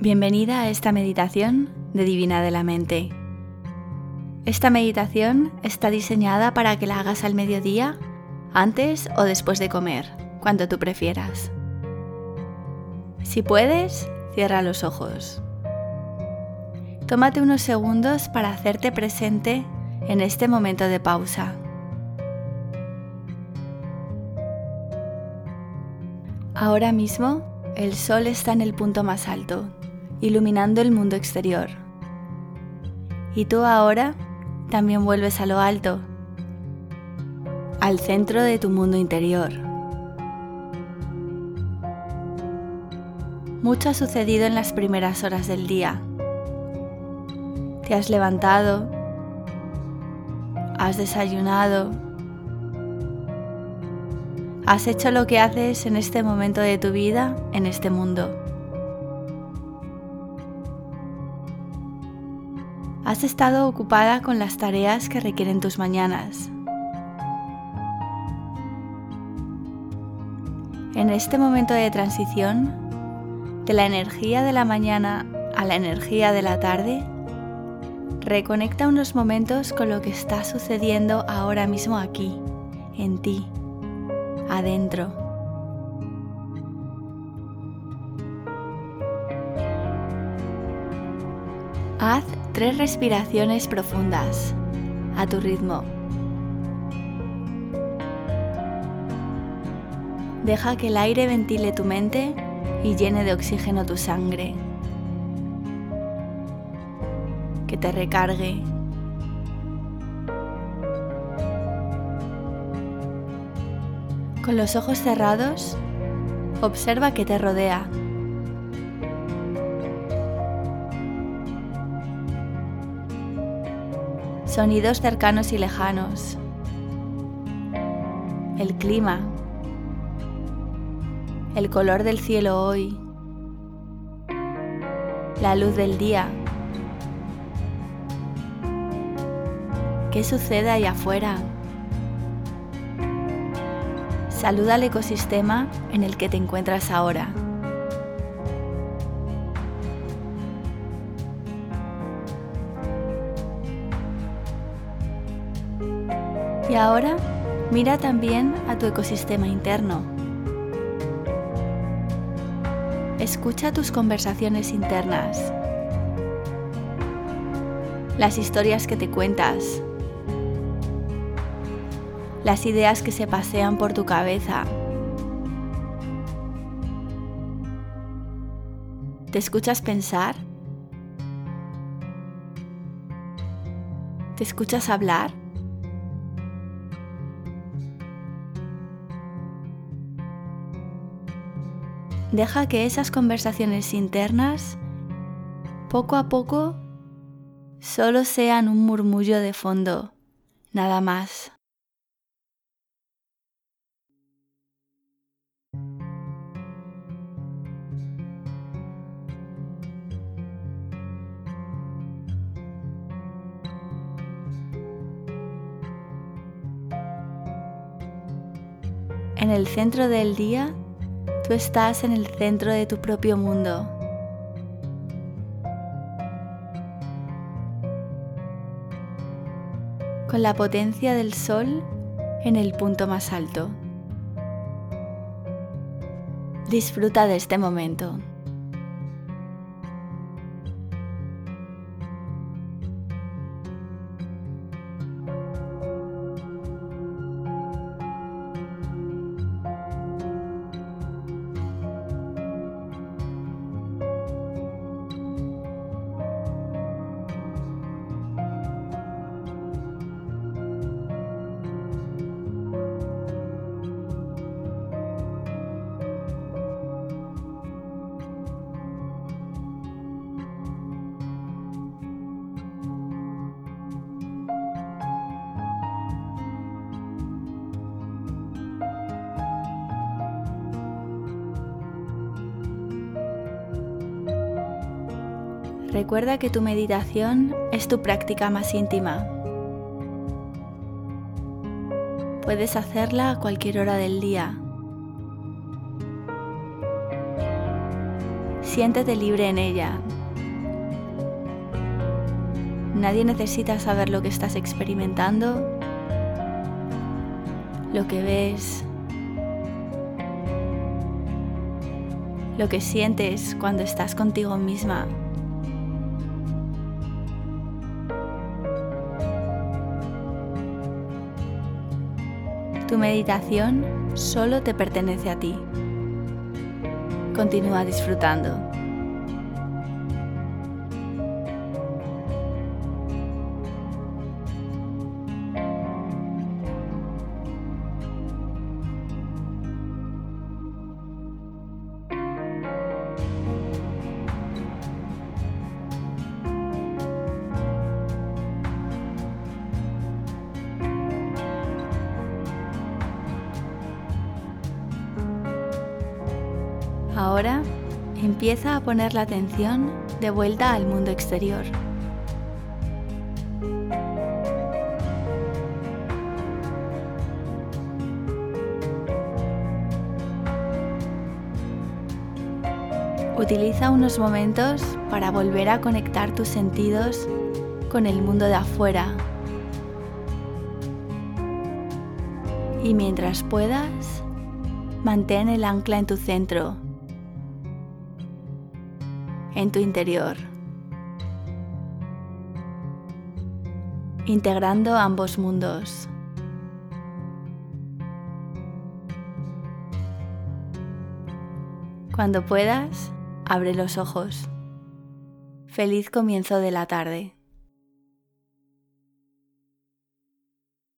Bienvenida a esta meditación de Divina de la Mente. Esta meditación está diseñada para que la hagas al mediodía, antes o después de comer, cuando tú prefieras. Si puedes, cierra los ojos. Tómate unos segundos para hacerte presente en este momento de pausa. Ahora mismo, el sol está en el punto más alto iluminando el mundo exterior. Y tú ahora también vuelves a lo alto, al centro de tu mundo interior. Mucho ha sucedido en las primeras horas del día. Te has levantado, has desayunado, has hecho lo que haces en este momento de tu vida, en este mundo. Has estado ocupada con las tareas que requieren tus mañanas. En este momento de transición, de la energía de la mañana a la energía de la tarde, reconecta unos momentos con lo que está sucediendo ahora mismo aquí, en ti, adentro. Haz tres respiraciones profundas a tu ritmo. Deja que el aire ventile tu mente y llene de oxígeno tu sangre. Que te recargue. Con los ojos cerrados, observa que te rodea sonidos cercanos y lejanos, el clima, el color del cielo hoy, la luz del día. ¿Qué sucede ahí afuera? Saluda al ecosistema en el que te encuentras ahora. Y ahora mira también a tu ecosistema interno. Escucha tus conversaciones internas, las historias que te cuentas, las ideas que se pasean por tu cabeza. ¿Te escuchas pensar? ¿Te escuchas hablar? Deja que esas conversaciones internas poco a poco solo sean un murmullo de fondo, nada más. En el centro del día Tú estás en el centro de tu propio mundo. Con la potencia del sol en el punto más alto. Disfruta de este momento. Recuerda que tu meditación es tu práctica más íntima. Puedes hacerla a cualquier hora del día. Siéntete libre en ella. Nadie necesita saber lo que estás experimentando, lo que ves, lo que sientes cuando estás contigo misma. Tu meditación solo te pertenece a ti. Continúa disfrutando. Ahora empieza a poner la atención de vuelta al mundo exterior. Utiliza unos momentos para volver a conectar tus sentidos con el mundo de afuera. Y mientras puedas, mantén el ancla en tu centro en tu interior, integrando ambos mundos. Cuando puedas, abre los ojos. Feliz comienzo de la tarde.